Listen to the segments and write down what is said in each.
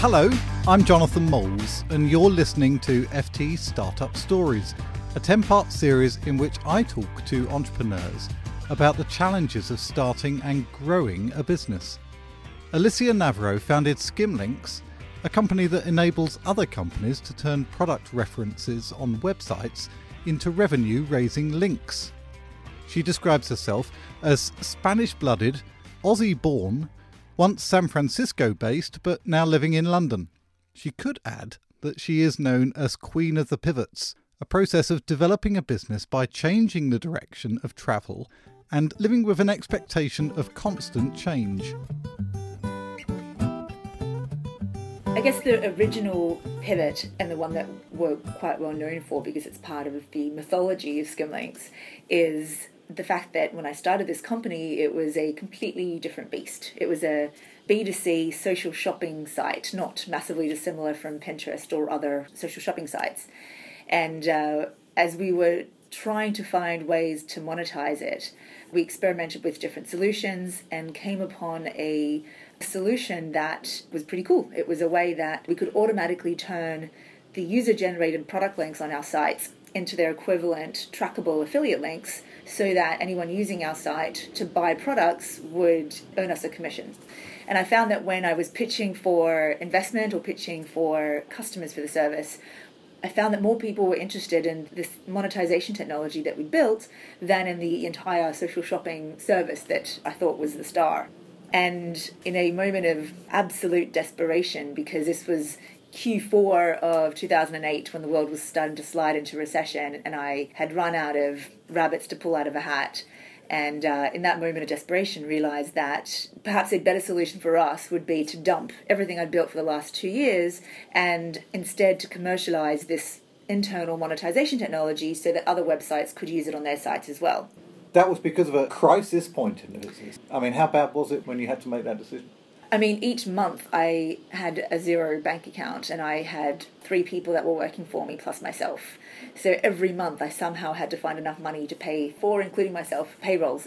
Hello, I'm Jonathan Moules, and you're listening to FT Startup Stories, a 10 part series in which I talk to entrepreneurs about the challenges of starting and growing a business. Alicia Navarro founded Skimlinks, a company that enables other companies to turn product references on websites into revenue raising links. She describes herself as Spanish blooded, Aussie born, once San Francisco based, but now living in London. She could add that she is known as Queen of the Pivots, a process of developing a business by changing the direction of travel and living with an expectation of constant change. I guess the original pivot and the one that we're quite well known for because it's part of the mythology of Skimlinks is the fact that when I started this company, it was a completely different beast. It was a B2C social shopping site, not massively dissimilar from Pinterest or other social shopping sites. And uh, as we were trying to find ways to monetize it, we experimented with different solutions and came upon a solution that was pretty cool. It was a way that we could automatically turn the user generated product links on our sites into their equivalent trackable affiliate links so that anyone using our site to buy products would earn us a commission. And I found that when I was pitching for investment or pitching for customers for the service, I found that more people were interested in this monetization technology that we built than in the entire social shopping service that I thought was the star. And in a moment of absolute desperation, because this was Q4 of 2008 when the world was starting to slide into recession, and I had run out of rabbits to pull out of a hat. And uh, in that moment of desperation, realized that perhaps a better solution for us would be to dump everything I'd built for the last two years and instead to commercialize this internal monetization technology so that other websites could use it on their sites as well. That was because of a crisis point in the business. I mean, how bad was it when you had to make that decision? I mean, each month I had a zero bank account and I had three people that were working for me plus myself. So every month I somehow had to find enough money to pay for, including myself, payrolls.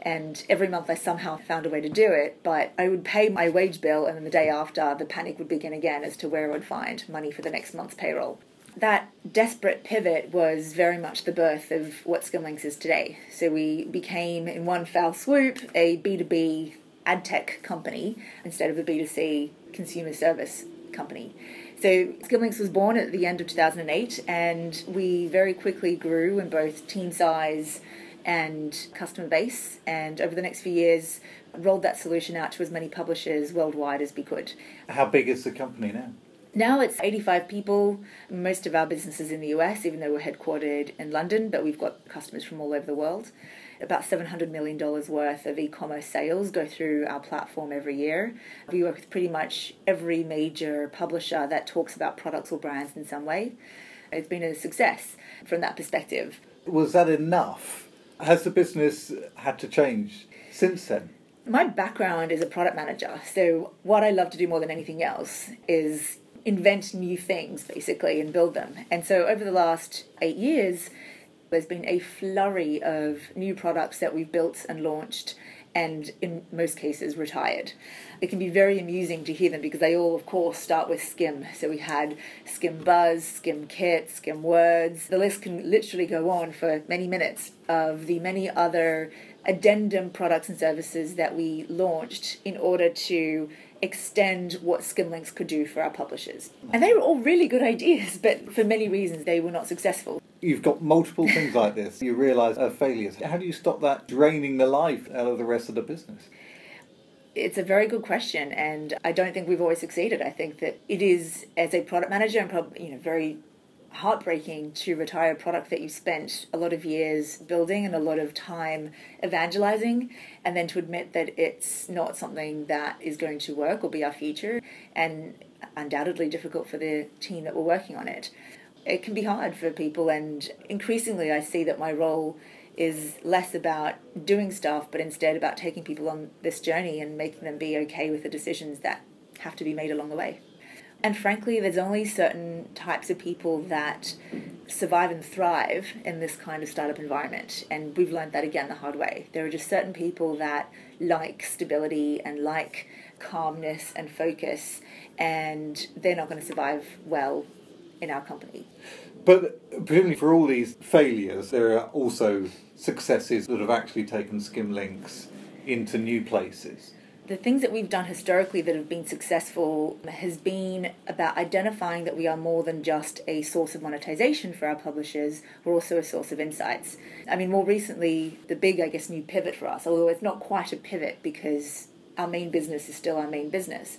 And every month I somehow found a way to do it, but I would pay my wage bill and then the day after the panic would begin again as to where I would find money for the next month's payroll. That desperate pivot was very much the birth of what Skimlinks is today. So we became, in one foul swoop, a B2B ad tech company instead of a B2C consumer service company. So Skimlinks was born at the end of 2008, and we very quickly grew in both team size and customer base. And over the next few years, rolled that solution out to as many publishers worldwide as we could. How big is the company now? Now it's 85 people. Most of our business is in the US, even though we're headquartered in London, but we've got customers from all over the world about $700 million worth of e commerce sales go through our platform every year. We work with pretty much every major publisher that talks about products or brands in some way. It's been a success from that perspective. Was that enough? Has the business had to change since then? My background is a product manager, so what I love to do more than anything else is invent new things basically and build them. And so over the last eight years, there's been a flurry of new products that we've built and launched and in most cases retired. It can be very amusing to hear them because they all, of course, start with Skim. So we had Skim Buzz, Skim Kit, Skim Words. The list can literally go on for many minutes of the many other addendum products and services that we launched in order to extend what Skimlinks could do for our publishers. And they were all really good ideas, but for many reasons they were not successful you've got multiple things like this, you realise are failures. How do you stop that draining the life out of the rest of the business? It's a very good question, and I don't think we've always succeeded. I think that it is, as a product manager, and probably you know very heartbreaking to retire a product that you spent a lot of years building and a lot of time evangelizing, and then to admit that it's not something that is going to work or be our future, and undoubtedly difficult for the team that were working on it. It can be hard for people, and increasingly, I see that my role is less about doing stuff, but instead about taking people on this journey and making them be okay with the decisions that have to be made along the way. And frankly, there's only certain types of people that survive and thrive in this kind of startup environment. And we've learned that again the hard way. There are just certain people that like stability and like calmness and focus, and they're not going to survive well in our company. But presumably, for all these failures, there are also successes that have actually taken Skimlinks into new places the things that we've done historically that have been successful has been about identifying that we are more than just a source of monetization for our publishers, we're also a source of insights. I mean, more recently, the big, I guess, new pivot for us, although it's not quite a pivot because our main business is still our main business,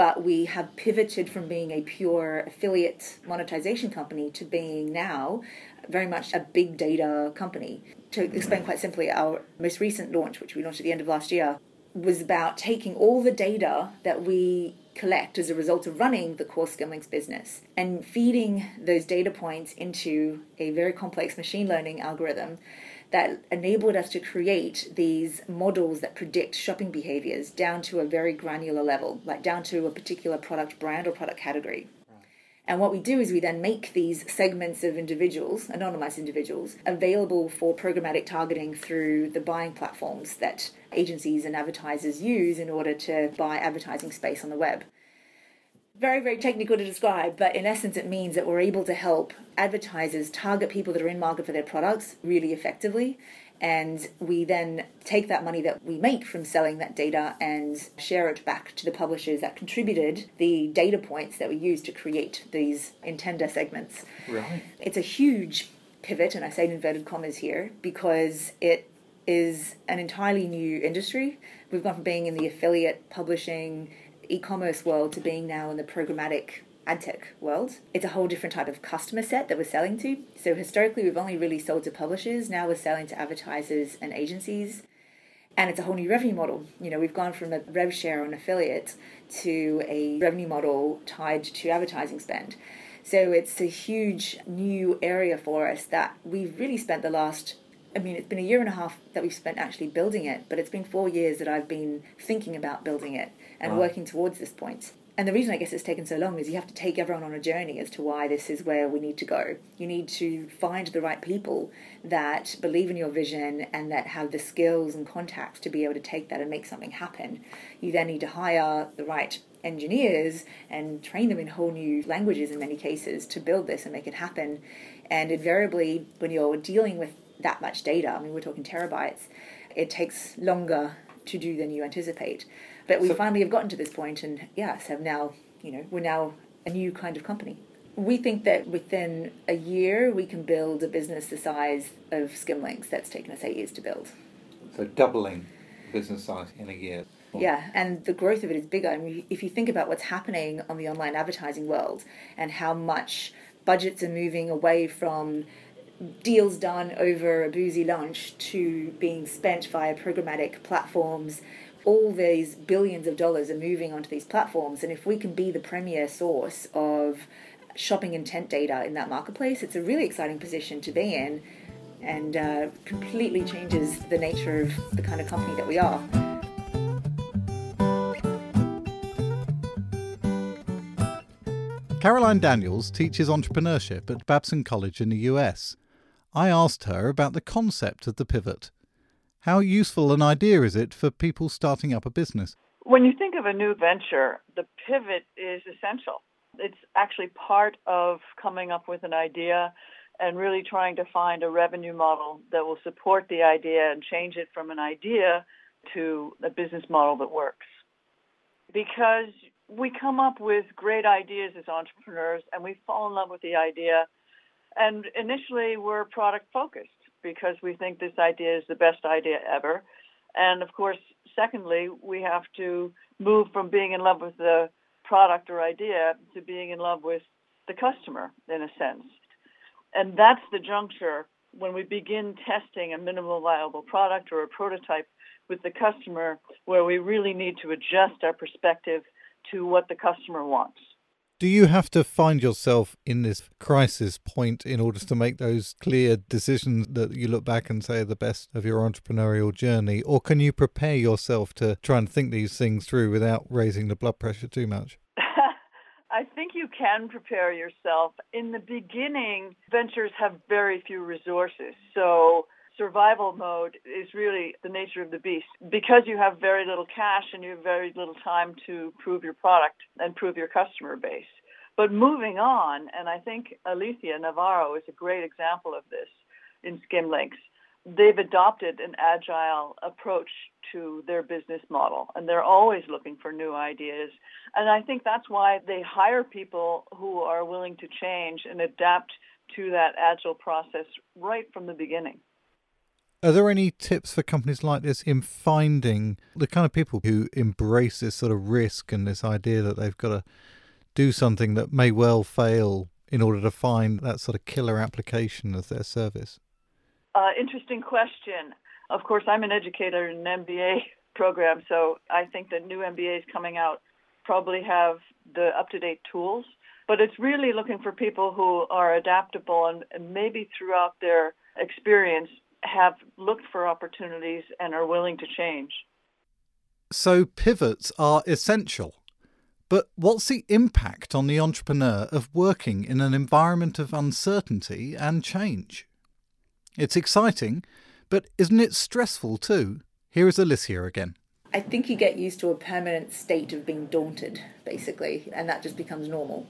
but we have pivoted from being a pure affiliate monetization company to being now very much a big data company. To explain quite simply, our most recent launch, which we launched at the end of last year, was about taking all the data that we collect as a result of running the core Skimlinks business and feeding those data points into a very complex machine learning algorithm that enabled us to create these models that predict shopping behaviors down to a very granular level, like down to a particular product brand or product category. And what we do is we then make these segments of individuals, anonymized individuals, available for programmatic targeting through the buying platforms that agencies and advertisers use in order to buy advertising space on the web. Very, very technical to describe, but in essence, it means that we're able to help advertisers target people that are in market for their products really effectively and we then take that money that we make from selling that data and share it back to the publishers that contributed the data points that we use to create these intender segments. Right. It's a huge pivot, and I say inverted commas here, because it is an entirely new industry. We've gone from being in the affiliate publishing e commerce world to being now in the programmatic ad tech world. It's a whole different type of customer set that we're selling to. So historically, we've only really sold to publishers. Now we're selling to advertisers and agencies. And it's a whole new revenue model. You know, we've gone from a rev share on affiliate to a revenue model tied to advertising spend. So it's a huge new area for us that we've really spent the last I mean, it's been a year and a half that we've spent actually building it, but it's been four years that I've been thinking about building it and right. working towards this point. And the reason I guess it's taken so long is you have to take everyone on a journey as to why this is where we need to go. You need to find the right people that believe in your vision and that have the skills and contacts to be able to take that and make something happen. You then need to hire the right engineers and train them in whole new languages in many cases to build this and make it happen. And invariably, when you're dealing with that much data, I mean, we're talking terabytes, it takes longer to do than you anticipate. But we so, finally have gotten to this point, and yes, have now, you know, we're now a new kind of company. We think that within a year we can build a business the size of Skimlinks that's taken us eight years to build. So doubling business size in a year. Yeah, and the growth of it is bigger. I mean, if you think about what's happening on the online advertising world and how much budgets are moving away from deals done over a boozy lunch to being spent via programmatic platforms all these billions of dollars are moving onto these platforms, and if we can be the premier source of shopping intent data in that marketplace, it's a really exciting position to be in and uh, completely changes the nature of the kind of company that we are. Caroline Daniels teaches entrepreneurship at Babson College in the US. I asked her about the concept of the pivot how useful an idea is it for people starting up a business? When you think of a new venture, the pivot is essential. It's actually part of coming up with an idea and really trying to find a revenue model that will support the idea and change it from an idea to a business model that works. Because we come up with great ideas as entrepreneurs and we fall in love with the idea. And initially, we're product focused because we think this idea is the best idea ever. And of course, secondly, we have to move from being in love with the product or idea to being in love with the customer in a sense. And that's the juncture when we begin testing a minimal viable product or a prototype with the customer where we really need to adjust our perspective to what the customer wants. Do you have to find yourself in this crisis point in order to make those clear decisions that you look back and say are the best of your entrepreneurial journey? Or can you prepare yourself to try and think these things through without raising the blood pressure too much? I think you can prepare yourself. In the beginning, ventures have very few resources. So survival mode is really the nature of the beast. Because you have very little cash and you have very little time to prove your product and prove your customer base. But moving on, and I think Alicia Navarro is a great example of this in Skimlinks they've adopted an agile approach to their business model and they're always looking for new ideas. And I think that's why they hire people who are willing to change and adapt to that agile process right from the beginning. Are there any tips for companies like this in finding the kind of people who embrace this sort of risk and this idea that they've got to do something that may well fail in order to find that sort of killer application of their service? Uh, interesting question. Of course, I'm an educator in an MBA program, so I think that new MBAs coming out probably have the up-to-date tools. But it's really looking for people who are adaptable and, and maybe throughout their experience have looked for opportunities and are willing to change. So pivots are essential. But what's the impact on the entrepreneur of working in an environment of uncertainty and change? It's exciting, but isn't it stressful too? Here is Alicia again. I think you get used to a permanent state of being daunted, basically, and that just becomes normal.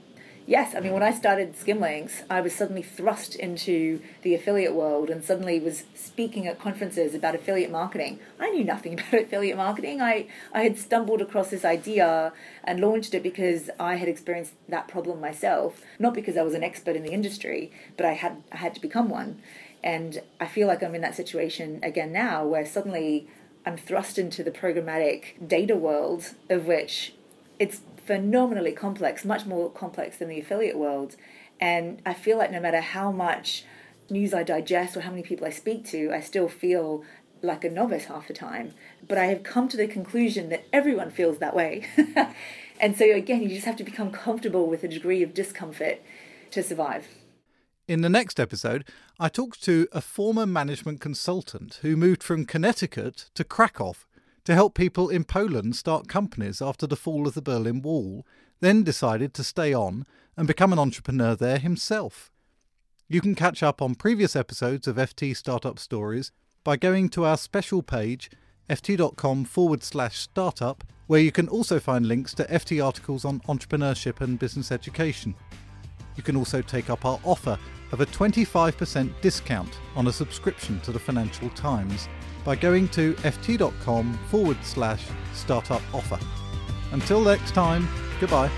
Yes, I mean, when I started Skimlinks, I was suddenly thrust into the affiliate world and suddenly was speaking at conferences about affiliate marketing. I knew nothing about affiliate marketing. I, I had stumbled across this idea and launched it because I had experienced that problem myself, not because I was an expert in the industry, but I had, I had to become one. And I feel like I'm in that situation again now where suddenly I'm thrust into the programmatic data world of which it's phenomenally complex, much more complex than the affiliate world. And I feel like no matter how much news I digest or how many people I speak to, I still feel like a novice half the time. But I have come to the conclusion that everyone feels that way. and so, again, you just have to become comfortable with a degree of discomfort to survive. In the next episode, I talked to a former management consultant who moved from Connecticut to Krakow to help people in Poland start companies after the fall of the Berlin Wall, then decided to stay on and become an entrepreneur there himself. You can catch up on previous episodes of FT Startup Stories by going to our special page, ft.com forward slash startup, where you can also find links to FT articles on entrepreneurship and business education. You can also take up our offer of a 25% discount on a subscription to the Financial Times by going to ft.com forward slash startup offer. Until next time, goodbye.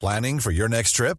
Planning for your next trip?